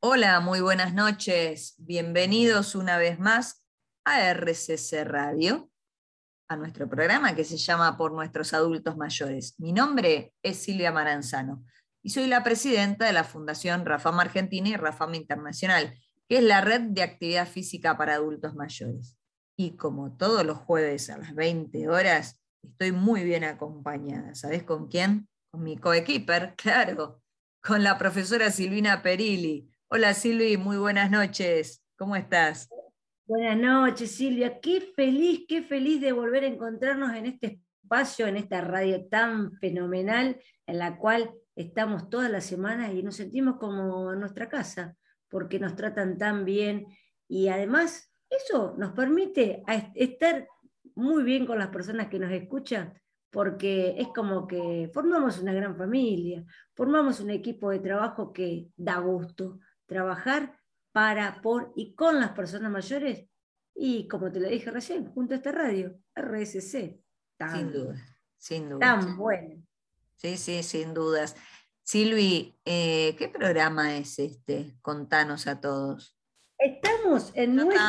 Hola, muy buenas noches. Bienvenidos una vez más a RCC Radio, a nuestro programa que se llama Por nuestros adultos mayores. Mi nombre es Silvia Maranzano y soy la presidenta de la Fundación Rafama Argentina y Rafama Internacional, que es la red de actividad física para adultos mayores. Y como todos los jueves a las 20 horas, estoy muy bien acompañada. ¿Sabes con quién? Con mi coequiper, claro, con la profesora Silvina Perilli. Hola Silvi, muy buenas noches. ¿Cómo estás? Buenas noches, Silvia. Qué feliz, qué feliz de volver a encontrarnos en este espacio, en esta radio tan fenomenal, en la cual estamos todas las semanas y nos sentimos como en nuestra casa, porque nos tratan tan bien y además eso nos permite estar muy bien con las personas que nos escuchan, porque es como que formamos una gran familia, formamos un equipo de trabajo que da gusto trabajar para, por y con las personas mayores y, como te lo dije recién, junto a esta radio, RSC. sin duda, sin duda. Tan bueno. Sí, sí, sin dudas. Silvi, eh, ¿qué programa es este? Contanos a todos. Estamos en nuestro...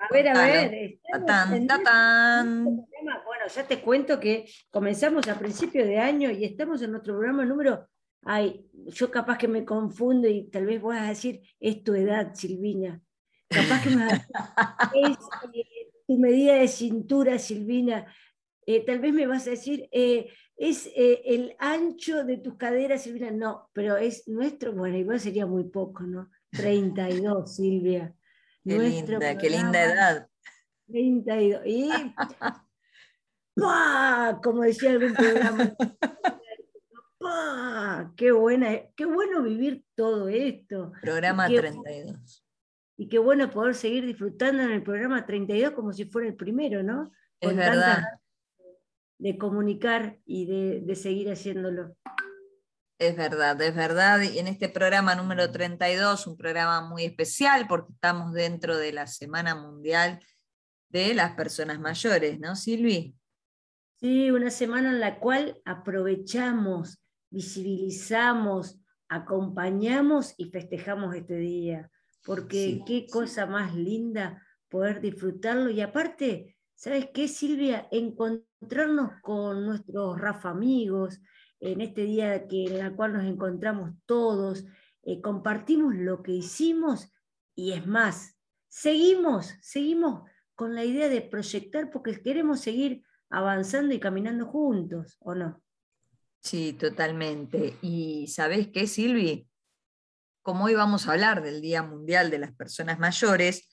A ver, a ver. Bueno, ya te cuento que comenzamos a principio de año y estamos en nuestro programa número ay, yo capaz que me confundo y tal vez voy a decir, es tu edad, Silvina. Capaz que me es eh, tu medida de cintura, Silvina. Eh, tal vez me vas a decir, eh, es el ancho de tus caderas, Silvina. No, pero es nuestro, bueno, igual sería muy poco, ¿no? 32, Silvia. Qué linda, qué linda edad. 32. Y, como decía algún programa, Qué, buena, qué bueno vivir todo esto. Programa 32. Y qué bueno poder seguir disfrutando en el programa 32 como si fuera el primero, ¿no? Es verdad. De comunicar y de, de seguir haciéndolo. Es verdad, es verdad. Y en este programa número 32, un programa muy especial porque estamos dentro de la Semana Mundial de las Personas Mayores, ¿no, Silvi? Sí, una semana en la cual aprovechamos visibilizamos, acompañamos y festejamos este día, porque qué cosa más linda poder disfrutarlo y aparte, ¿sabes qué, Silvia? Encontrarnos con nuestros Rafa amigos en este día que, en el cual nos encontramos todos, eh, compartimos lo que hicimos y es más, seguimos, seguimos con la idea de proyectar porque queremos seguir avanzando y caminando juntos, ¿o no? Sí, totalmente. Y ¿sabés qué, Silvi? Como hoy vamos a hablar del Día Mundial de las Personas Mayores,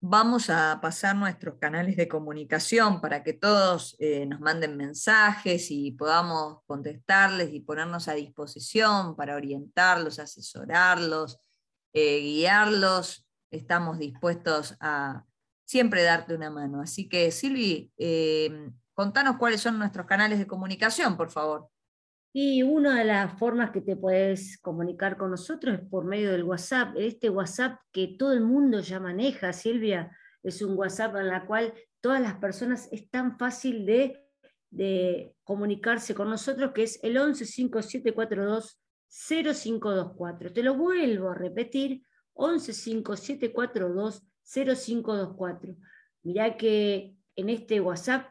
vamos a pasar nuestros canales de comunicación para que todos eh, nos manden mensajes y podamos contestarles y ponernos a disposición para orientarlos, asesorarlos, eh, guiarlos. Estamos dispuestos a siempre darte una mano. Así que, Silvi, eh, contanos cuáles son nuestros canales de comunicación, por favor. Y una de las formas que te puedes comunicar con nosotros es por medio del WhatsApp. Este WhatsApp que todo el mundo ya maneja, Silvia, es un WhatsApp en la cual todas las personas es tan fácil de, comunicarse con nosotros, que es el 115742 0524. Te lo vuelvo a repetir, 115742 0524. Mirá que en este WhatsApp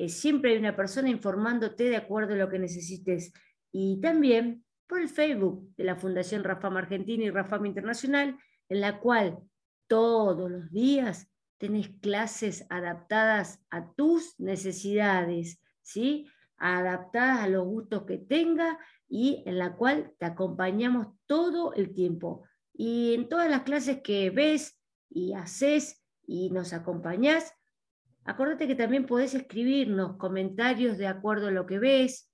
eh, siempre hay una persona informándote de acuerdo a lo que necesites. Y también por el Facebook de la Fundación Rafam Argentina y Rafam Internacional, en la cual todos los días tenés clases adaptadas a tus necesidades, ¿sí? adaptadas a los gustos que tenga y en la cual te acompañamos todo el tiempo. Y en todas las clases que ves y haces y nos acompañás, Acuérdate que también podés escribirnos comentarios de acuerdo a lo que ves,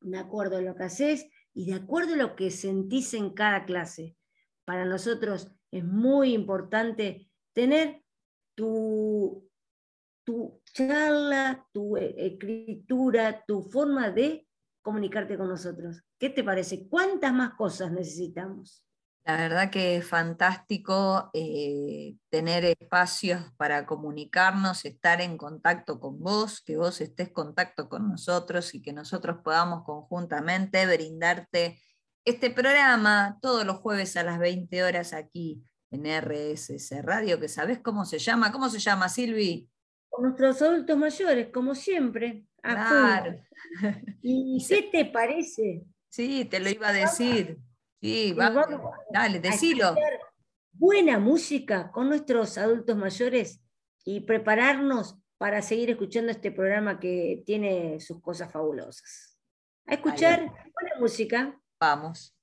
de acuerdo a lo que haces y de acuerdo a lo que sentís en cada clase. Para nosotros es muy importante tener tu, tu charla, tu e, escritura, tu forma de comunicarte con nosotros. ¿Qué te parece? ¿Cuántas más cosas necesitamos? La verdad que es fantástico eh, tener espacios para comunicarnos, estar en contacto con vos, que vos estés en contacto con nosotros y que nosotros podamos conjuntamente brindarte este programa todos los jueves a las 20 horas aquí en RSS Radio, que sabes cómo se llama. ¿Cómo se llama, Silvi? Con nuestros adultos mayores, como siempre. Claro. ¿Y qué te parece? Sí, te lo iba a decir. Sí, vamos, dale, decilo. Buena música con nuestros adultos mayores y prepararnos para seguir escuchando este programa que tiene sus cosas fabulosas. A escuchar buena música. Vamos.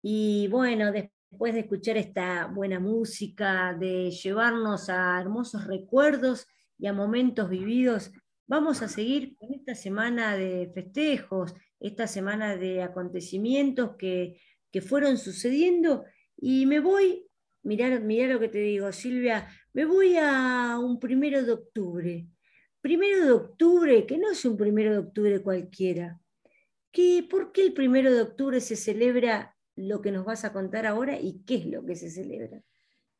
Y bueno, después de escuchar esta buena música, de llevarnos a hermosos recuerdos y a momentos vividos, vamos a seguir con esta semana de festejos, esta semana de acontecimientos que, que fueron sucediendo. Y me voy, mirá lo que te digo, Silvia, me voy a un primero de octubre. Primero de octubre, que no es un primero de octubre cualquiera. ¿Qué, ¿Por qué el primero de octubre se celebra lo que nos vas a contar ahora y qué es lo que se celebra?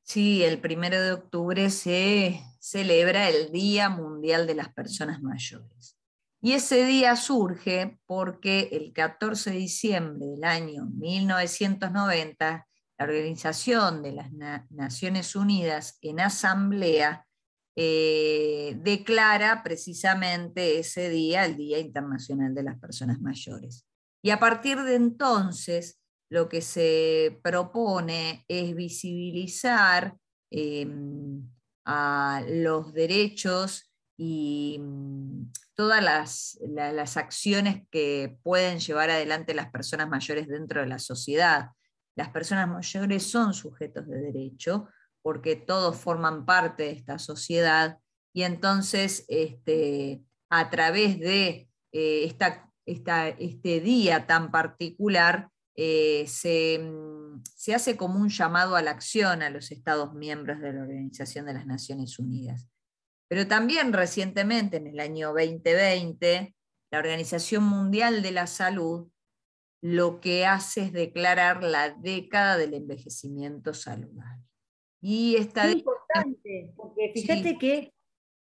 Sí, el primero de octubre se celebra el Día Mundial de las Personas Mayores. Y ese día surge porque el 14 de diciembre del año 1990, la Organización de las Naciones Unidas en asamblea eh, declara precisamente ese día el Día Internacional de las Personas Mayores. Y a partir de entonces, lo que se propone es visibilizar em, a los derechos y mm, todas las, las, acciones que pueden llevar adelante las personas mayores dentro de la sociedad. Las personas mayores son sujetos de derecho, porque todos forman parte de esta sociedad y entonces este, a través de eh, esta, este día tan particular eh, se, mm, se, hace como un llamado a la acción a los Estados miembros de la Organización de las Naciones Unidas. Pero también recientemente, en el año 2020, la Organización Mundial de la Salud lo que hace es declarar la década del envejecimiento saludable. Y esta es importante, porque fíjate que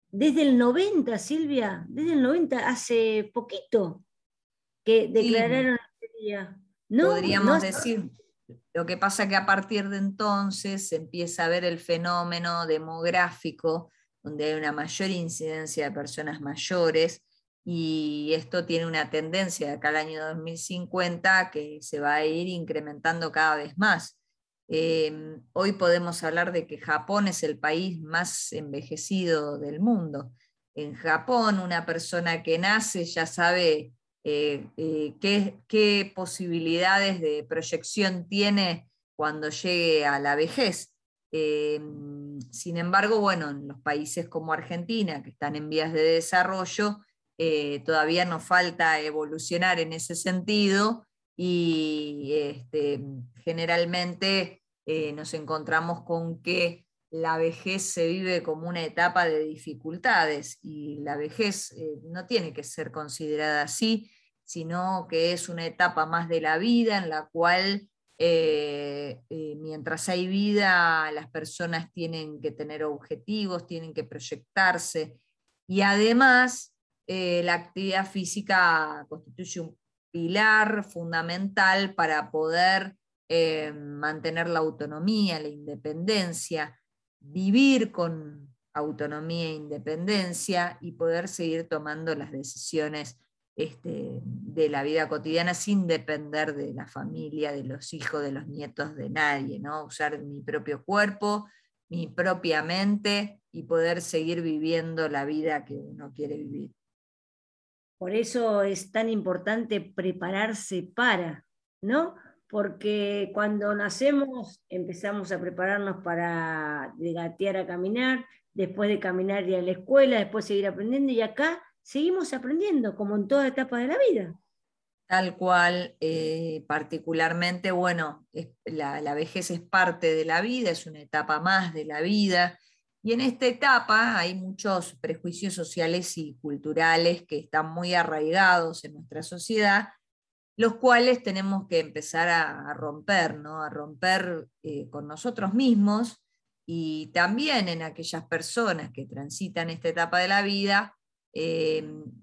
desde el 90, Silvia, desde el 90, hace poquito que declararon este día. ¿No? Podríamos decir. Lo que pasa que a partir de entonces se empieza a ver el fenómeno demográfico, donde hay una mayor incidencia de personas mayores, y esto tiene una tendencia de acá al año 2050 que se va a ir incrementando cada vez más. Em, hoy podemos hablar de que Japón es el país más envejecido del mundo. En Japón, una persona que nace ya sabe eh, eh, qué, posibilidades de proyección tiene cuando llegue a la vejez. Em, sin embargo, bueno, en los países como Argentina, que están en vías de desarrollo, eh, todavía nos falta evolucionar en ese sentido y este, generalmente eh, nos encontramos con que la vejez se vive como una etapa de dificultades y la vejez eh, no tiene que ser considerada así, sino que es una etapa más de la vida en la cual eh, mientras hay vida las personas tienen que tener objetivos, tienen que proyectarse. Y además la actividad física constituye un pilar fundamental para poder eh, mantener la autonomía, la independencia, vivir con autonomía e independencia y poder seguir tomando las decisiones este, de la vida cotidiana sin depender de la familia, de los hijos, de los nietos, de nadie, ¿no? Usar mi propio cuerpo, mi propia mente y poder seguir viviendo la vida que uno quiere vivir. Por eso es tan importante prepararse para, ¿no? Porque cuando nacemos empezamos a prepararnos para gatear a caminar, después de caminar ir a la escuela, después seguir aprendiendo y acá seguimos aprendiendo, como en toda etapa de la vida. Tal cual, eh, particularmente, bueno, la, la vejez es parte de la vida, es una etapa más de la vida, y en esta etapa hay muchos prejuicios sociales y culturales que están muy arraigados en nuestra sociedad los cuales tenemos que empezar a, romper, ¿no? a romper eh, con nosotros mismos y también en aquellas personas que transitan esta etapa de la vida,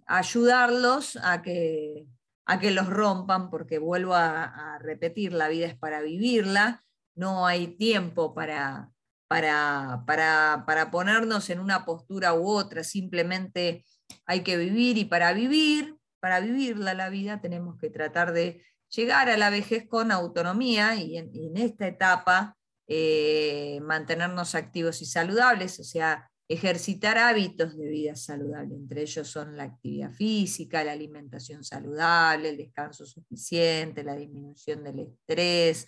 ayudarlos a que, a que los rompan, porque vuelvo a, repetir, la vida es para vivirla, no hay tiempo para, para, para, para ponernos en una postura u otra, simplemente hay que vivir y para vivir, para vivirla la vida tenemos que tratar de llegar a la vejez con autonomía y en, esta etapa eh, mantenernos activos y saludables, o sea, ejercitar hábitos de vida saludable. Entre ellos son la actividad física, la alimentación saludable, el descanso suficiente, la disminución del estrés,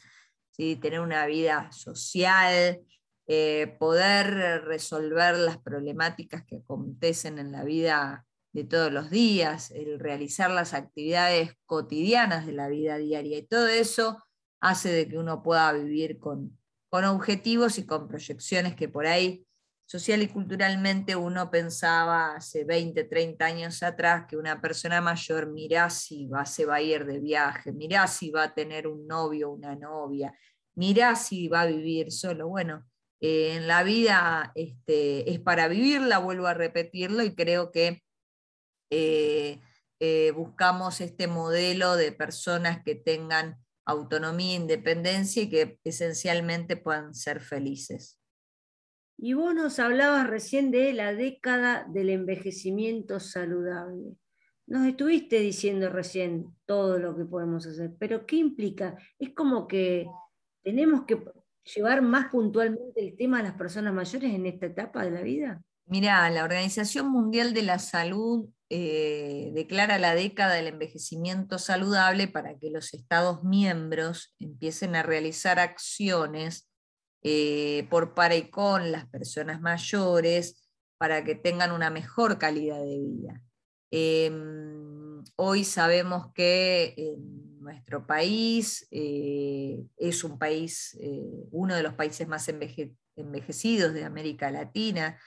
¿sí? tener una vida social, eh, poder resolver las problemáticas que acontecen en la vida de todos los días, el realizar las actividades cotidianas de la vida diaria. Y todo eso hace de que uno pueda vivir con, con objetivos y con proyecciones que por ahí social y culturalmente uno pensaba hace 20, 30 años atrás que una persona mayor mirá si va, se va a ir de viaje, mirá si va a tener un novio o una novia, mirá si va a vivir solo. Bueno, eh, en la vida este, es para vivirla, vuelvo a repetirlo, y creo que eh, eh, buscamos este modelo de personas que tengan autonomía e independencia y que esencialmente puedan ser felices. Y vos nos hablabas recién de la década del envejecimiento saludable. Nos estuviste diciendo recién todo lo que podemos hacer, pero ¿qué implica? Es como que tenemos que llevar más puntualmente el tema de las personas mayores en esta etapa de la vida. Mira, la Organización Mundial de la Salud eh, declara la década del envejecimiento saludable para que los Estados miembros empiecen a realizar acciones eh, por para y con las personas mayores para que tengan una mejor calidad de vida. Em, hoy sabemos que en nuestro país eh, es un país, uno de los países más envejecidos de América Latina,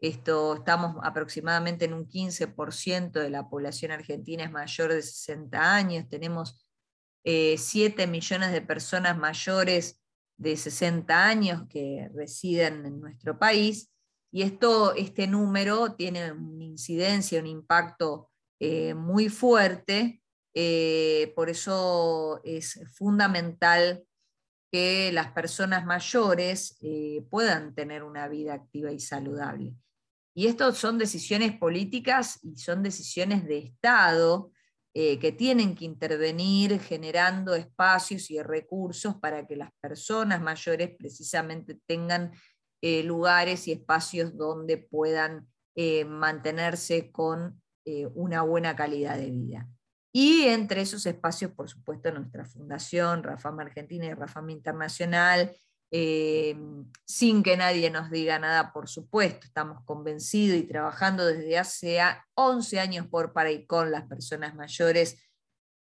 esto, estamos aproximadamente en un 15% de la población argentina es mayor de 60 años, tenemos 7 eh, millones de personas mayores de 60 años que residen en nuestro país, y esto, este número tiene una incidencia, un impacto eh, muy fuerte, eh, por eso es fundamental que las personas mayores puedan tener una vida activa y saludable. Y esto son decisiones políticas y son decisiones de Estado eh, que tienen que intervenir generando espacios y recursos para que las personas mayores precisamente tengan eh, lugares y espacios donde puedan eh, mantenerse con una buena calidad de vida. Y entre esos espacios, por supuesto, nuestra fundación, Rafam Argentina y Rafam Internacional, eh, sin que nadie nos diga nada, por supuesto, estamos convencidos y trabajando desde hace 11 años por para y con las personas mayores,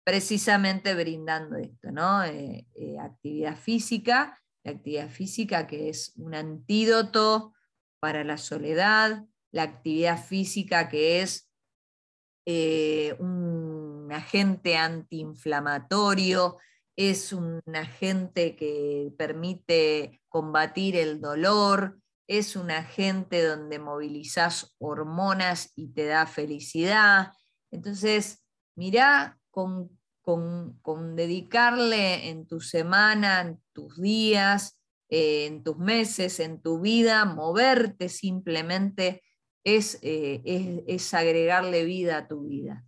precisamente brindando esto, ¿no? Eh, eh, actividad física, la actividad física que es un antídoto para la soledad, la actividad física que es un agente antiinflamatorio, es un agente que permite combatir el dolor, es un agente donde movilizas hormonas y te da felicidad. Entonces, mirá con, dedicarle en tu semana, en tus días, eh, en tus meses, en tu vida, moverte simplemente es, eh, es, es agregarle vida a tu vida.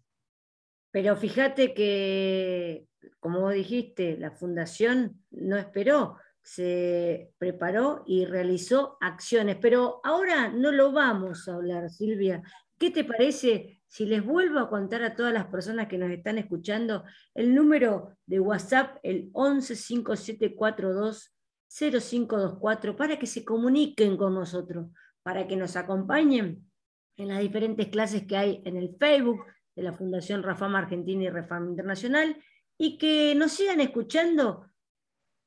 Pero fíjate que como vos dijiste, la fundación no esperó, se preparó y realizó acciones. Pero ahora no lo vamos a hablar, Silvia. ¿Qué te parece si les vuelvo a contar a todas las personas que nos están escuchando el número de WhatsApp, el 1157420524, para que se comuniquen con nosotros, para que nos acompañen en las diferentes clases que hay en el Facebook de la Fundación Rafam Argentina y Rafam Internacional y que nos sigan escuchando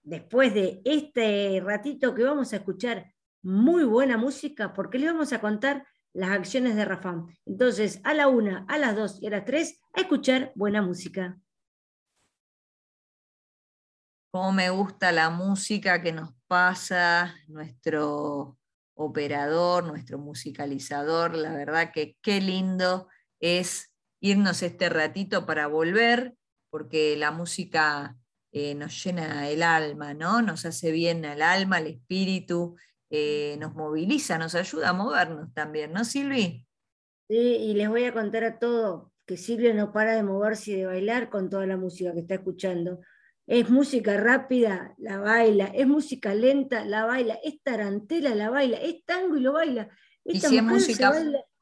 después de este ratito que vamos a escuchar muy buena música porque les vamos a contar las acciones de Rafam. Entonces, a la una, a las dos y a las tres, a escuchar buena música. Cómo me gusta la música que nos pasa nuestro operador, nuestro musicalizador. La verdad que qué lindo es irnos este ratito para volver, porque la música eh, nos llena el alma, ¿no? Nos hace bien al alma, al espíritu, eh, nos moviliza, nos ayuda a movernos también, ¿no, Silvi? Sí, y les voy a contar a todos que Silvia no para de moverse y de bailar con toda la música que está escuchando. Es música rápida, la baila, es música lenta, la baila, es tarantela, la baila, es tango y lo baila. y si es música,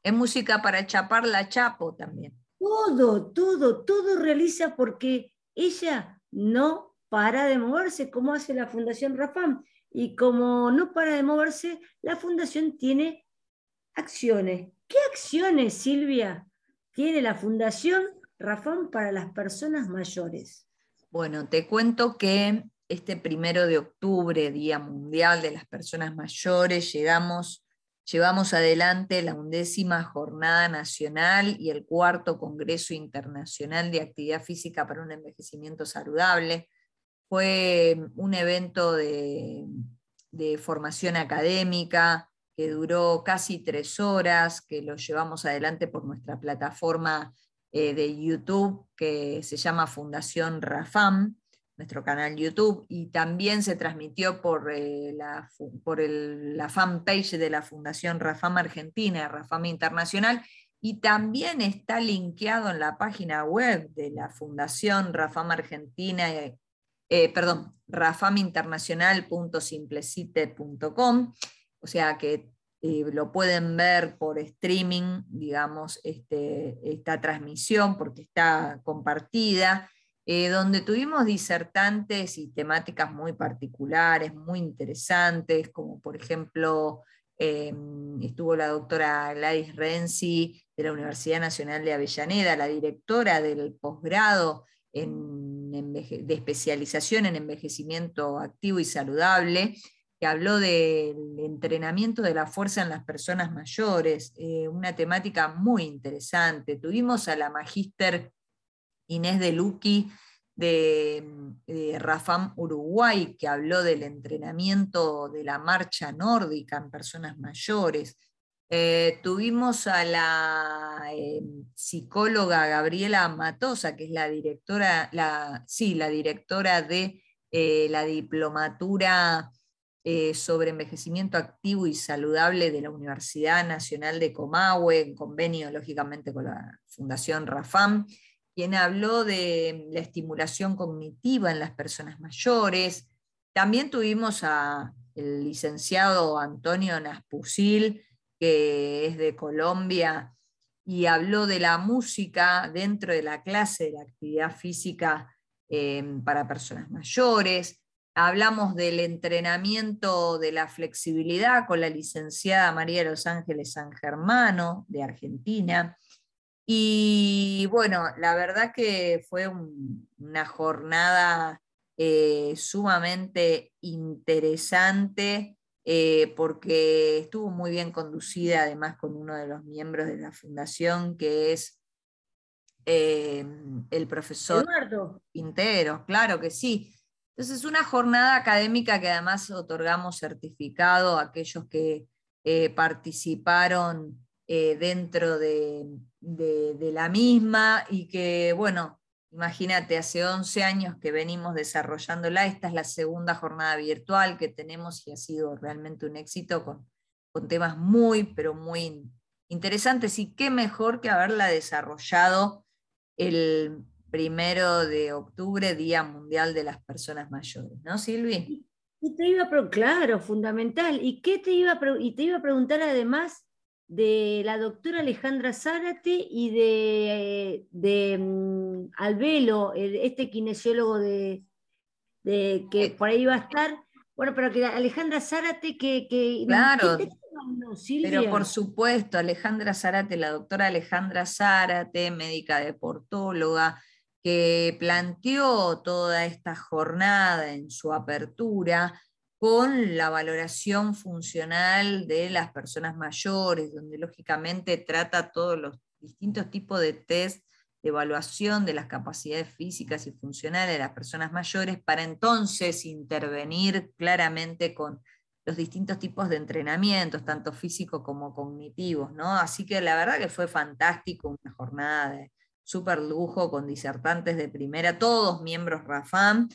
es música para chapar la chapo también. Todo, todo, todo realiza porque ella no para de moverse, como hace la Fundación Rafam. Y como no para de moverse, la fundación tiene acciones. ¿Qué acciones, Silvia, tiene la Fundación Rafón para las personas mayores? Bueno, te cuento que este primero de octubre, Día Mundial de las Personas Mayores, llegamos, llevamos adelante la undécima Jornada Nacional y el cuarto Congreso Internacional de Actividad Física para un Envejecimiento Saludable. Fue un evento de, formación académica que duró casi tres horas, que lo llevamos adelante por nuestra plataforma eh, de YouTube que se llama Fundación Rafam, nuestro canal YouTube, y también se transmitió por, eh, la, por la fanpage de la Fundación Rafam Argentina, Rafam Internacional, y también está linkeado en la página web de la Fundación Rafam Argentina eh, eh, perdón, rafaminternacional.simplecite.com, o sea que eh, lo pueden ver por streaming, digamos, este, esta transmisión, porque está compartida, eh, donde tuvimos disertantes y temáticas muy particulares, muy interesantes, como por ejemplo estuvo la doctora Gladys Renzi de la Universidad Nacional de Avellaneda, la directora del posgrado de especialización en envejecimiento activo y saludable, que habló del entrenamiento de la fuerza en las personas mayores, eh, una temática muy interesante. Tuvimos a la magíster Inés de Luqui de, Rafam Uruguay, que habló del entrenamiento de la marcha nórdica en personas mayores. Eh, tuvimos a la eh, psicóloga Gabriela Matosa, que es la directora, sí, la directora de eh, la diplomatura sobre envejecimiento activo y saludable de la Universidad Nacional de Comahue, en convenio lógicamente con la Fundación Rafam, quien habló de la estimulación cognitiva en las personas mayores. También tuvimos al licenciado Antonio Naspusil, que es de Colombia, y habló de la música dentro de la clase de la actividad física em, para personas mayores. Hablamos del entrenamiento de la flexibilidad con la licenciada María los Ángeles San Germano, de Argentina. Y bueno, la verdad que fue una jornada eh, sumamente interesante eh, porque estuvo muy bien conducida además con uno de los miembros de la fundación, que es eh, el profesor Eduardo. Quintero, claro que sí. Entonces, una jornada académica que además otorgamos certificado a aquellos que participaron dentro de, de, la misma y que, bueno, Imagínate, hace 11 años que venimos desarrollándola, esta es la segunda jornada virtual que tenemos y ha sido realmente un éxito con, con temas muy, pero muy interesantes y qué mejor que haberla desarrollado el primero de octubre, Día Mundial de las Personas Mayores, ¿no, Silvi? Y te iba a claro, fundamental. ¿Y qué te iba y te iba a preguntar además de la doctora Alejandra Zárate y de, de um, Albelo, este kinesiólogo de, que eh. por ahí va a estar. Bueno, pero que Alejandra Zárate, que... claro, pero por supuesto, Alejandra Zárate, la doctora Alejandra Zárate, médica deportóloga, que planteó toda esta jornada en su apertura, con la valoración funcional de las personas mayores, donde lógicamente trata todos los distintos tipos de test de evaluación de las capacidades físicas y funcionales de las personas mayores para entonces intervenir claramente con los distintos tipos de entrenamientos, tanto físicos como cognitivos, ¿no? Así que la verdad que fue fantástico, una jornada de súper lujo con disertantes de primera, todos miembros RAFAM,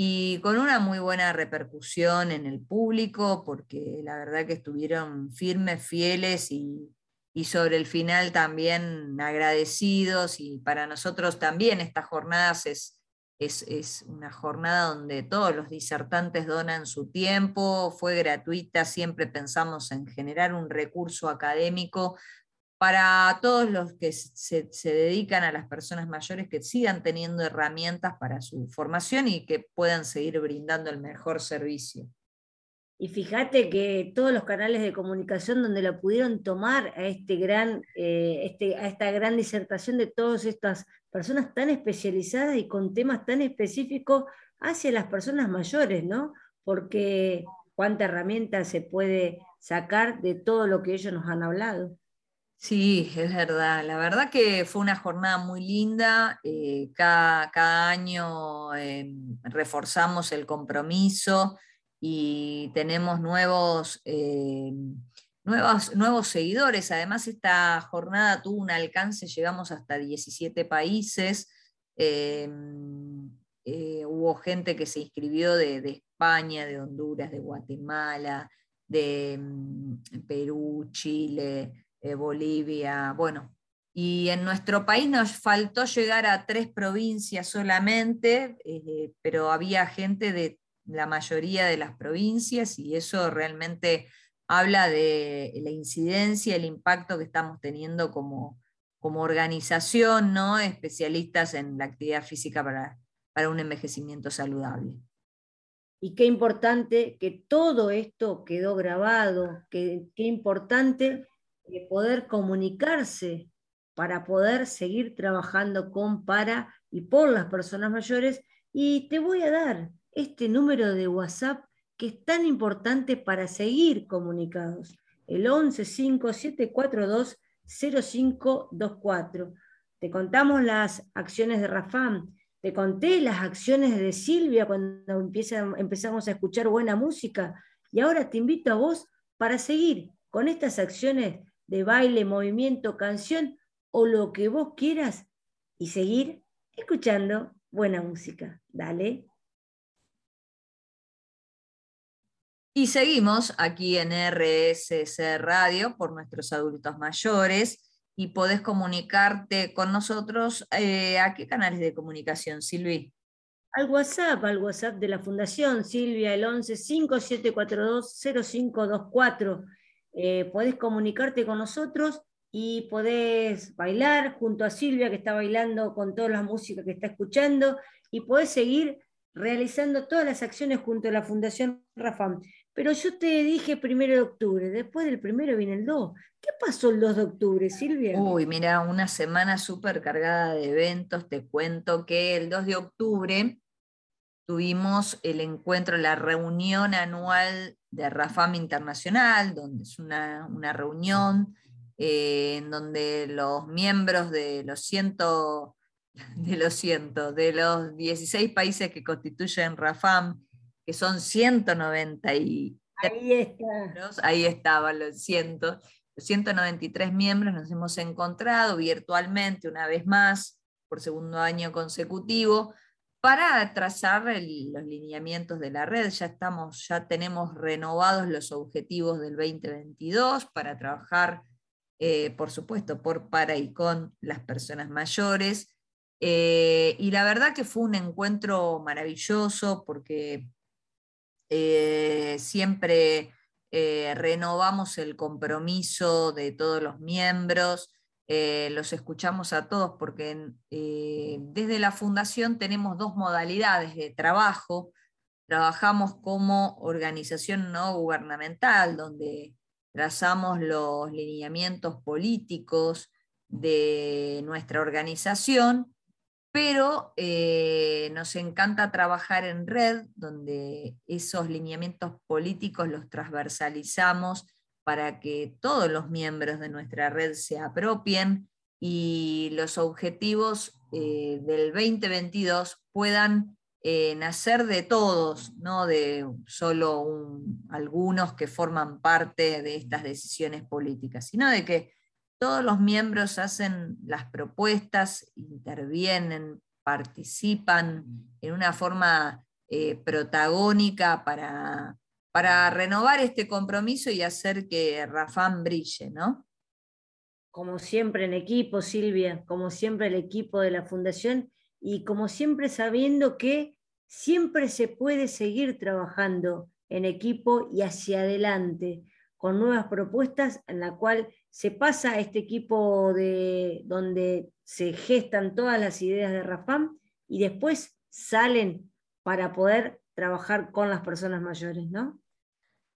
y con una muy buena repercusión en el público, porque la verdad que estuvieron firmes, fieles y, y sobre el final también agradecidos, y para nosotros también estas jornadas es es, una jornada donde todos los disertantes donan su tiempo, fue gratuita, siempre pensamos en generar un recurso académico para todos los que se, dedican a las personas mayores que sigan teniendo herramientas para su formación y que puedan seguir brindando el mejor servicio. Y fíjate que todos los canales de comunicación donde lo pudieron tomar a, este gran, eh, este, a esta gran disertación de todas estas personas tan especializadas y con temas tan específicos hacia las personas mayores, ¿no? Porque cuánta herramienta se puede sacar de todo lo que ellos nos han hablado. Sí, es verdad. La verdad que fue una jornada muy linda. Eh, cada, cada, año eh, reforzamos el compromiso y tenemos nuevos, eh, nuevos, nuevos seguidores. Además, esta jornada tuvo un alcance, llegamos hasta 17 países. Hubo gente que se inscribió de, España, de Honduras, de Guatemala, de mm, Perú, Chile, Bolivia, bueno, y en nuestro país nos faltó llegar a tres provincias solamente, pero había gente de la mayoría de las provincias y eso realmente habla de la incidencia, el impacto que estamos teniendo como, como organización, ¿no? especialistas en la actividad física para, para un envejecimiento saludable. Y qué importante que todo esto quedó grabado, qué importante eh, poder comunicarse para poder seguir trabajando con, para y por las personas mayores. Y te voy a dar este número de WhatsApp que es tan importante para seguir comunicados. El 11 5742 0524. Te contamos las acciones de Rafam, te conté las acciones de Silvia cuando empezamos a escuchar buena música y ahora te invito a vos para seguir con estas acciones de baile, movimiento, canción o lo que vos quieras y seguir escuchando buena música. Dale. Y seguimos aquí en RSC Radio por nuestros adultos mayores y podés comunicarte con nosotros. Eh, ¿A qué canales de comunicación, Silvi? Al WhatsApp, al WhatsApp de la Fundación, Silvia, el 11 5742 0524. Podés comunicarte con nosotros y podés bailar junto a Silvia, que está bailando con toda la música que está escuchando, y podés seguir realizando todas las acciones junto a la Fundación Rafam. Pero yo te dije primero de octubre, después del primero viene el 2. ¿Qué pasó el 2 de octubre, Silvia? Uy, mira, una semana súper cargada de eventos. Te cuento que el 2 de octubre tuvimos el encuentro, la reunión anual de Rafam Internacional, donde es una, reunión eh, en donde los miembros de los ciento, de los ciento, de los 16 países que constituyen Rafam, que son 190 y... Ahí está. Ahí estaban los, 100, los 193 miembros, nos hemos encontrado virtualmente una vez más, por segundo año consecutivo, para trazar los lineamientos de la red. Ya, estamos, ya tenemos renovados los objetivos del 2022 para trabajar, eh, por supuesto, por, para y con las personas mayores. Eh, y la verdad que fue un encuentro maravilloso porque eh, siempre renovamos el compromiso de todos los miembros, eh, los escuchamos a todos porque desde la fundación tenemos dos modalidades de trabajo. Trabajamos como organización no gubernamental, donde trazamos los lineamientos políticos de nuestra organización pero eh, nos encanta trabajar en red, donde esos lineamientos políticos los transversalizamos para que todos los miembros de nuestra red se apropien y los objetivos eh, del 2022 puedan eh, nacer de todos, no de solo algunos que forman parte de estas decisiones políticas, sino de que todos los miembros hacen las propuestas, intervienen, participan en una forma eh, protagónica para, para renovar este compromiso y hacer que Rafán brille, ¿no? Como siempre en equipo, Silvia, como siempre el equipo de la Fundación y como siempre sabiendo que siempre se puede seguir trabajando en equipo y hacia adelante con nuevas propuestas en la cual se pasa a este equipo de donde se gestan todas las ideas de Rafam y después salen para poder trabajar con las personas mayores, ¿no?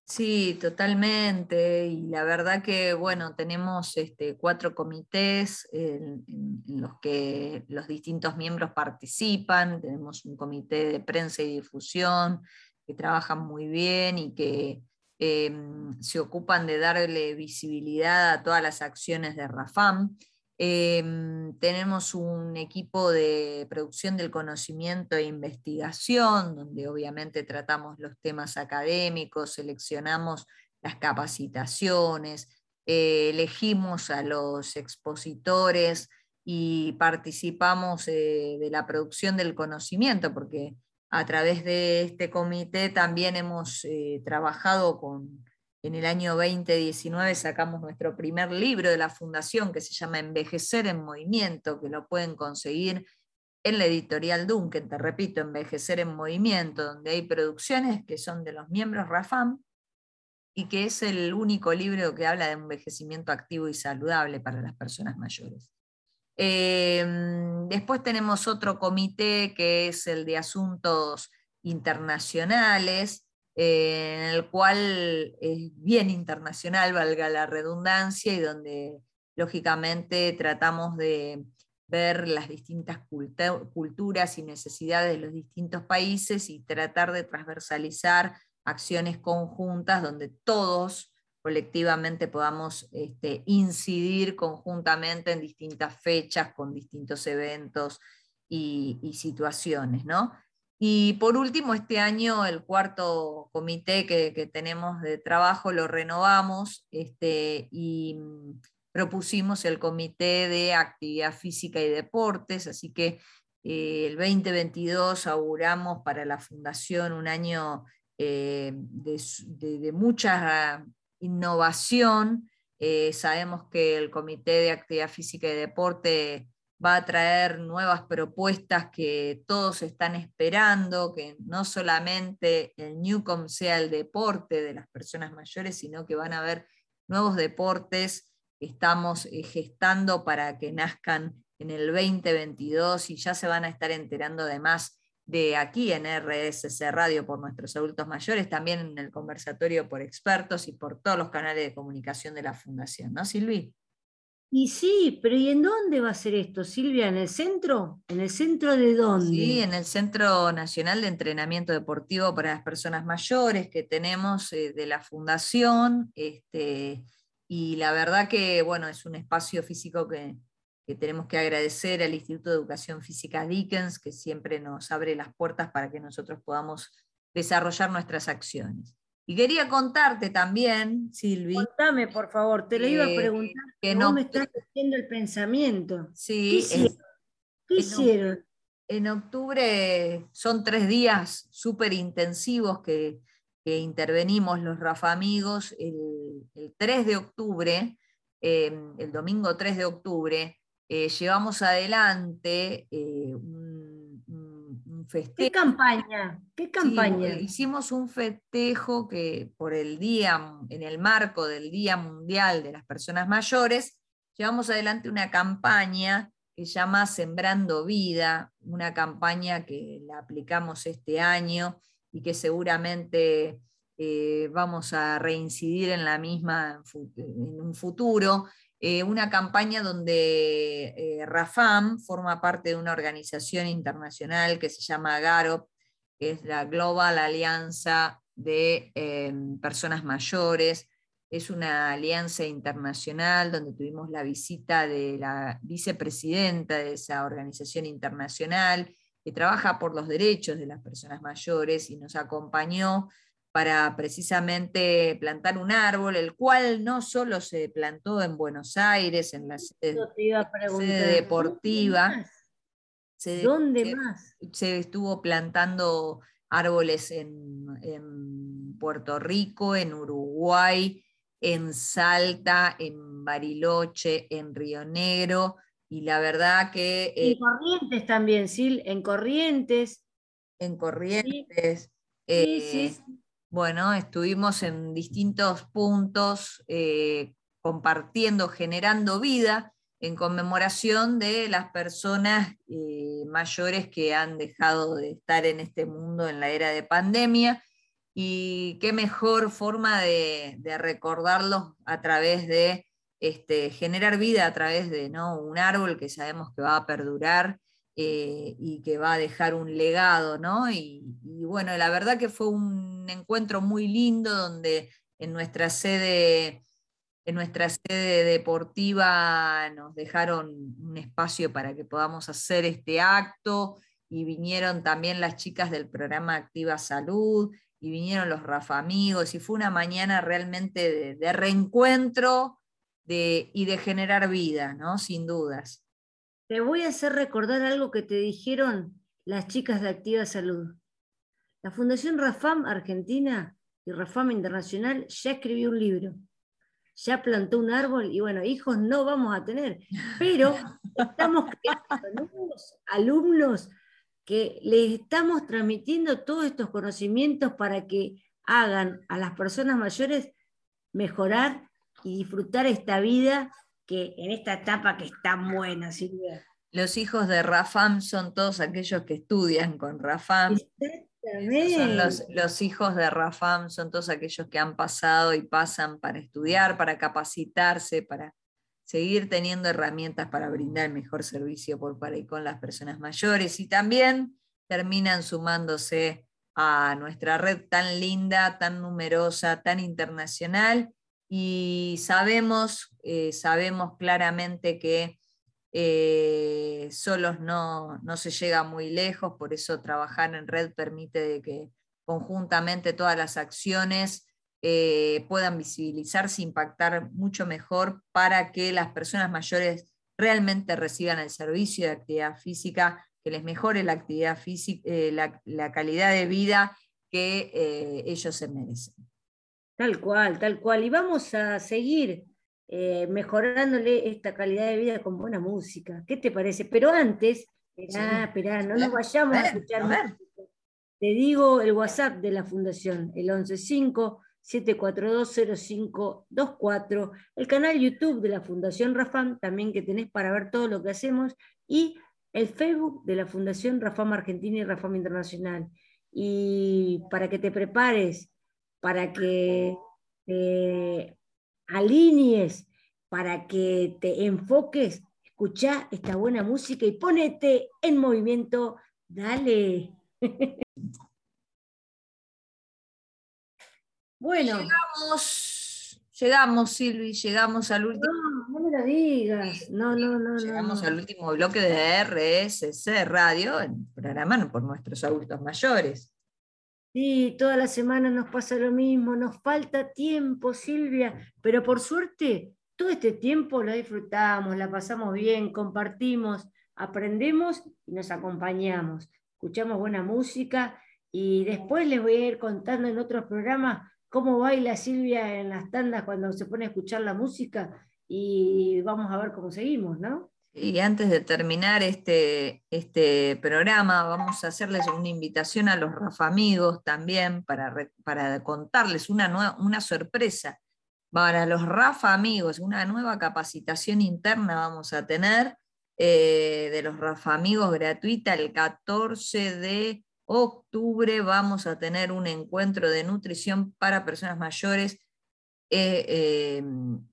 Sí, totalmente. Y la verdad que, bueno, tenemos este, cuatro comités en, los que los distintos miembros participan. Tenemos un comité de prensa y difusión que trabajan muy bien y que em, se ocupan de darle visibilidad a todas las acciones de Rafam. Em, tenemos un equipo de producción del conocimiento e investigación, donde obviamente tratamos los temas académicos, seleccionamos las capacitaciones, eh, elegimos a los expositores y participamos eh, de la producción del conocimiento, porque a través de este comité también hemos eh, trabajado con en el año 2019 sacamos nuestro primer libro de la fundación que se llama Envejecer en Movimiento, que lo pueden conseguir en la editorial Duncan, te repito, Envejecer en Movimiento, donde hay producciones que son de los miembros RAFAM y que es el único libro que habla de envejecimiento activo y saludable para las personas mayores. Em, después tenemos otro comité que es el de asuntos internacionales, en el cual es bien internacional, valga la redundancia, y donde lógicamente tratamos de ver las distintas culturas y necesidades de los distintos países y tratar de transversalizar acciones conjuntas donde todos colectivamente podamos este, incidir conjuntamente en distintas fechas, con distintos eventos y, y situaciones. ¿no? Y por último, este año el cuarto comité que, tenemos de trabajo lo renovamos este, y mm, propusimos el comité de actividad física y deportes, así que eh, el 2022 auguramos para la fundación un año eh, de, mucha innovación. Eh, sabemos que el comité de actividad física y deporte va a traer nuevas propuestas que todos están esperando, que no solamente el Newcom sea el deporte de las personas mayores, sino que van a haber nuevos deportes que estamos eh, gestando para que nazcan en el 2022 y ya se van a estar enterando además de aquí en RSC Radio por nuestros adultos mayores, también en el conversatorio por expertos y por todos los canales de comunicación de la Fundación, ¿no, Silvi? Y sí, pero ¿y en dónde va a ser esto, Silvia? ¿En el centro? ¿En el centro de dónde? Sí, en el Centro Nacional de Entrenamiento Deportivo para las Personas Mayores que tenemos eh, de la Fundación. Este, y la verdad que, bueno, es un espacio físico que, que tenemos que agradecer al Instituto de Educación Física Dickens, que siempre nos abre las puertas para que nosotros podamos desarrollar nuestras acciones. Y quería contarte también, Silvi. Contame, por favor, te lo iba a preguntar. Que no me estás haciendo el pensamiento. Sí, ¿qué hicieron? En, octubre son tres días súper intensivos que, intervenimos los Rafa Amigos. El, 3 de octubre, em, el domingo 3 de octubre, eh, llevamos adelante eh, ¿Qué campaña? ¿Qué campaña? hicimos un festejo que por el día, en el marco del Día Mundial de las Personas Mayores, llevamos adelante una campaña que se llama Sembrando Vida, una campaña que la aplicamos este año y que seguramente eh, vamos a reincidir en la misma en un futuro. Eh, una campaña donde eh, Rafam forma parte de una organización internacional que se llama GAROP, que es la Global Alianza de em, Personas Mayores. Es una alianza internacional donde tuvimos la visita de la vicepresidenta de esa organización internacional que trabaja por los derechos de las personas mayores y nos acompañó para precisamente plantar un árbol, el cual no solo se plantó en Buenos Aires, en la sede, deportiva. ¿Dónde más? Se estuvo plantando árboles en, Puerto Rico, en Uruguay, en Salta, en Bariloche, en Río Negro, y la verdad que... en eh, Corrientes también, Sil, en Corrientes. En Corrientes. sí, sí. Eh, bueno, estuvimos en distintos puntos eh, compartiendo, generando vida en conmemoración de las personas eh, mayores que han dejado de estar en este mundo en la era de pandemia. Y qué mejor forma de, recordarlos a través de este, generar vida, a través de ¿no? un árbol que sabemos que va a perdurar eh, y que va a dejar un legado, ¿no? Y, bueno, la verdad que fue un encuentro muy lindo donde en nuestra sede, en nuestra sede deportiva nos dejaron un espacio para que podamos hacer este acto y vinieron también las chicas del programa Activa Salud y vinieron los Rafa Amigos y fue una mañana realmente de, reencuentro y de generar vida, ¿no? Sin dudas. Te voy a hacer recordar algo que te dijeron las chicas de Activa Salud. La Fundación Rafam Argentina y Rafam Internacional ya escribió un libro, ya plantó un árbol y bueno, hijos no vamos a tener, pero estamos creando nuevos alumnos que les estamos transmitiendo todos estos conocimientos para que hagan a las personas mayores mejorar y disfrutar esta vida que en esta etapa que está buena, Silvia. Los hijos de Rafam son todos aquellos que estudian con Rafam. Son los, los, hijos de Rafam son todos aquellos que han pasado y pasan para estudiar, para capacitarse, para seguir teniendo herramientas para brindar el mejor servicio por para y con las personas mayores y también terminan sumándose a nuestra red tan linda, tan numerosa, tan internacional y sabemos, eh, sabemos claramente que eh, solos no, se llega muy lejos, por eso trabajar en red permite que conjuntamente todas las acciones eh, puedan visibilizarse, impactar mucho mejor para que las personas mayores realmente reciban el servicio de actividad física, que les mejore la actividad física, la, calidad de vida que ellos se merecen. Tal cual, tal cual. Y vamos a seguir eh, mejorándole esta calidad de vida con buena música. ¿Qué te parece? Pero antes, esperá, esperá, no nos vayamos a, escuchar Te digo el WhatsApp de la Fundación, el 115 7420524, el canal YouTube de la Fundación Rafam, también que tenés para ver todo lo que hacemos, y el Facebook de la Fundación Rafam Argentina y Rafam Internacional. Y para que te prepares para que te alinees, para que te enfoques, escucha esta buena música y ponete en movimiento. Dale. bueno. Llegamos, llegamos, Silvi, llegamos al último. No, no me lo digas. No, no, no. Llegamos al último bloque de RSC Radio, el programa por nuestros adultos mayores. Sí, toda la semana nos pasa lo mismo, nos falta tiempo, Silvia, pero por suerte todo este tiempo lo disfrutamos, la pasamos bien, compartimos, aprendemos y nos acompañamos, escuchamos buena música y después les voy a ir contando en otros programas cómo baila Silvia en las tandas cuando se pone a escuchar la música y vamos a ver cómo seguimos, ¿no? Y antes de terminar este, este programa, vamos a hacerles una invitación a los Rafa Amigos también para, para contarles una, una sorpresa. Para los Rafa Amigos, una nueva capacitación interna vamos a tener eh, de los Rafa Amigos gratuita el 14 de octubre. Vamos a tener un encuentro de nutrición para personas mayores. Eh, em,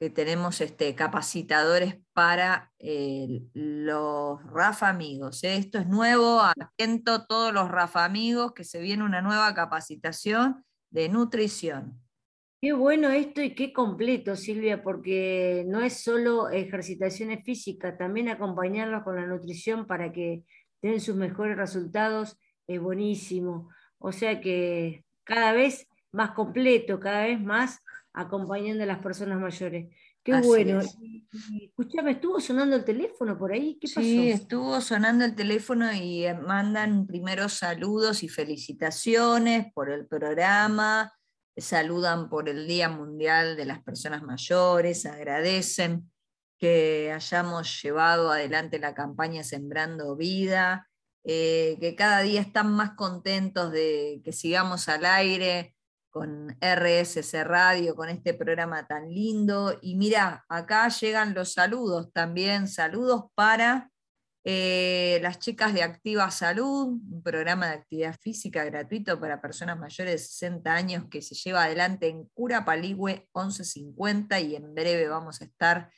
que tenemos este, capacitadores para eh, los Rafa Amigos. ¿eh? Esto es nuevo, atento todos los Rafa Amigos, que se viene una nueva capacitación de nutrición. Qué bueno esto y qué completo, Silvia, porque no es solo ejercitaciones físicas, también acompañarlos con la nutrición para que tienen sus mejores resultados, es buenísimo. O sea que cada vez más completo, cada vez más acompañando a las personas mayores. Qué bueno. Escúchame, ¿estuvo sonando el teléfono por ahí? ¿Qué pasó? Sí, estuvo sonando el teléfono y mandan primeros saludos y felicitaciones por el programa, saludan por el Día Mundial de las Personas Mayores, agradecen que hayamos llevado adelante la campaña Sembrando Vida, eh, que cada día están más contentos de que sigamos al aire con RSC Radio, con este programa tan lindo. Y mira, acá llegan los saludos también, saludos para eh, las chicas de Activa Salud, un programa de actividad física gratuito para personas mayores de 60 años que se lleva adelante en Cura Paligüe 1150 y en breve vamos a estar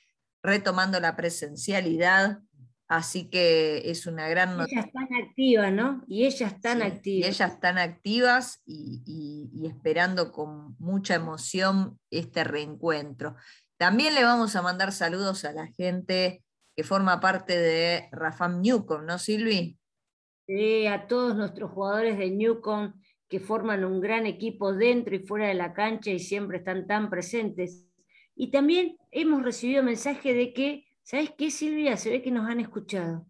retomando la presencialidad. Así que es una gran noticia. Ellas están activas, ¿no? Y ellas están activas. Y ellas están activas y, esperando con mucha emoción este reencuentro. También le vamos a mandar saludos a la gente que forma parte de Rafam Newcom, ¿no, Silvi? Sí, a todos nuestros jugadores de Newcom que forman un gran equipo dentro y fuera de la cancha y siempre están tan presentes. Y también hemos recibido mensaje de que, ¿sabes qué, Silvia? Se ve que nos han escuchado.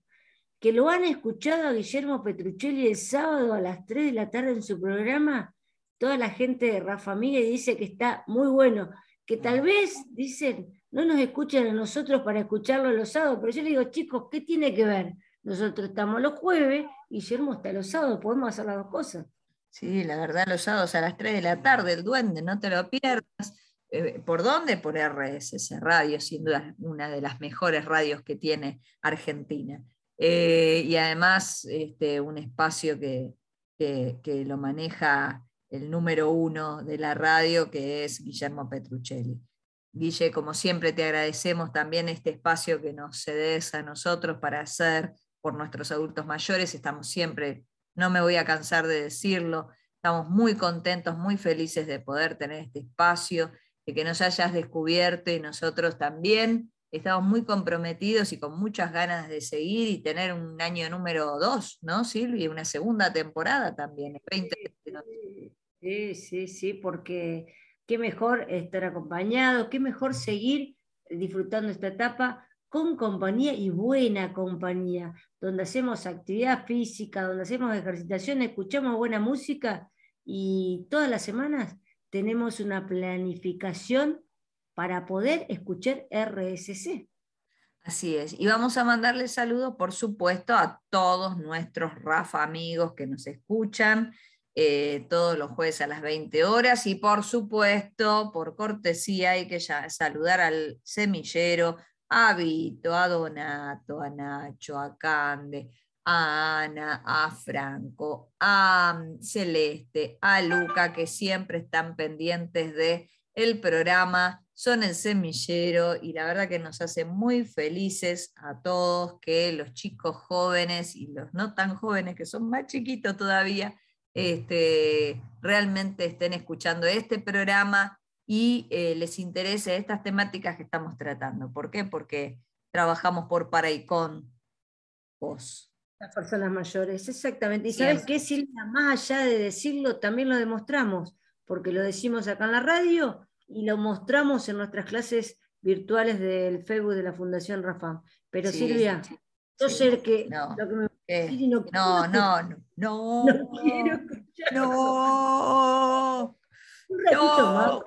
Que lo han escuchado a Guillermo Petruccelli el sábado a las 3 de la tarde en su programa. Toda la gente de Rafa Miguel dice que está muy bueno. Que tal vez, dicen, no nos escuchan a nosotros para escucharlo los sábados, pero yo le digo, chicos, ¿qué tiene que ver? Nosotros estamos los jueves, Guillermo está los sábados, podemos hacer las dos cosas. Sí, la verdad, los sábados a las 3 de la tarde, el duende, no te lo pierdas. Eh, ¿Por dónde? Por RSS Radio, sin duda, una de las mejores radios que tiene Argentina. Eh, y además, este, un espacio que, que lo maneja el número uno de la radio, que es Guillermo Petruccelli. Guille, como siempre te agradecemos también este espacio que nos cedes a nosotros para hacer por nuestros adultos mayores. Estamos siempre, no me voy a cansar de decirlo, estamos muy contentos, muy felices de poder tener este espacio, de que nos hayas descubierto y nosotros también estamos muy comprometidos y con muchas ganas de seguir y tener un año número dos, ¿no, Silvia? Una segunda temporada también. Sí, sí, sí, porque qué mejor estar acompañado, qué mejor seguir disfrutando esta etapa con compañía y buena compañía, donde hacemos actividad física, donde hacemos ejercitación, escuchamos buena música y todas las semanas tenemos una planificación para poder escuchar RSC. Así es. Y vamos a mandarle saludos, por supuesto, a todos nuestros Rafa amigos que nos escuchan eh, todos los jueves a las 20 horas y por supuesto, por cortesía, hay que saludar al semillero, a Vito, a Donato, a Nacho, a Cande, a Ana, a Franco, a mm, Celeste, a Luca, que siempre están pendientes de el programa, son el semillero y la verdad que nos hace muy felices a todos que los chicos jóvenes y los no tan jóvenes, que son más chiquitos todavía, este, realmente estén escuchando este programa y eh, les interese estas temáticas que estamos tratando. ¿Por qué? Porque trabajamos por para vos. Las personas mayores, exactamente. Y sabes qué, Silvia, más allá de decirlo, también lo demostramos, porque lo decimos acá en la radio y lo mostramos en nuestras clases virtuales del Facebook de la Fundación Rafa. Pero Silvia, yo sé que lo que me no, no, no, no, no, no quiero No. Un ratito más.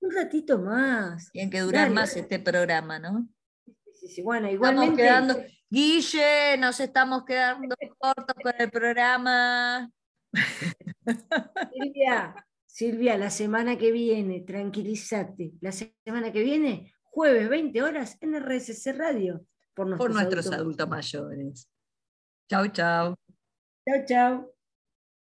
Un ratito más. Tiene que durar más este programa, ¿no? Sí, sí, bueno, igualmente. Estamos quedando... Guille, nos estamos quedando cortos con el programa. Silvia, Silvia, la semana que viene, tranquilízate. La semana que viene, jueves 20 horas en RSC Radio. Por nuestros, adultos mayores. Chao, chao. Chao, chao.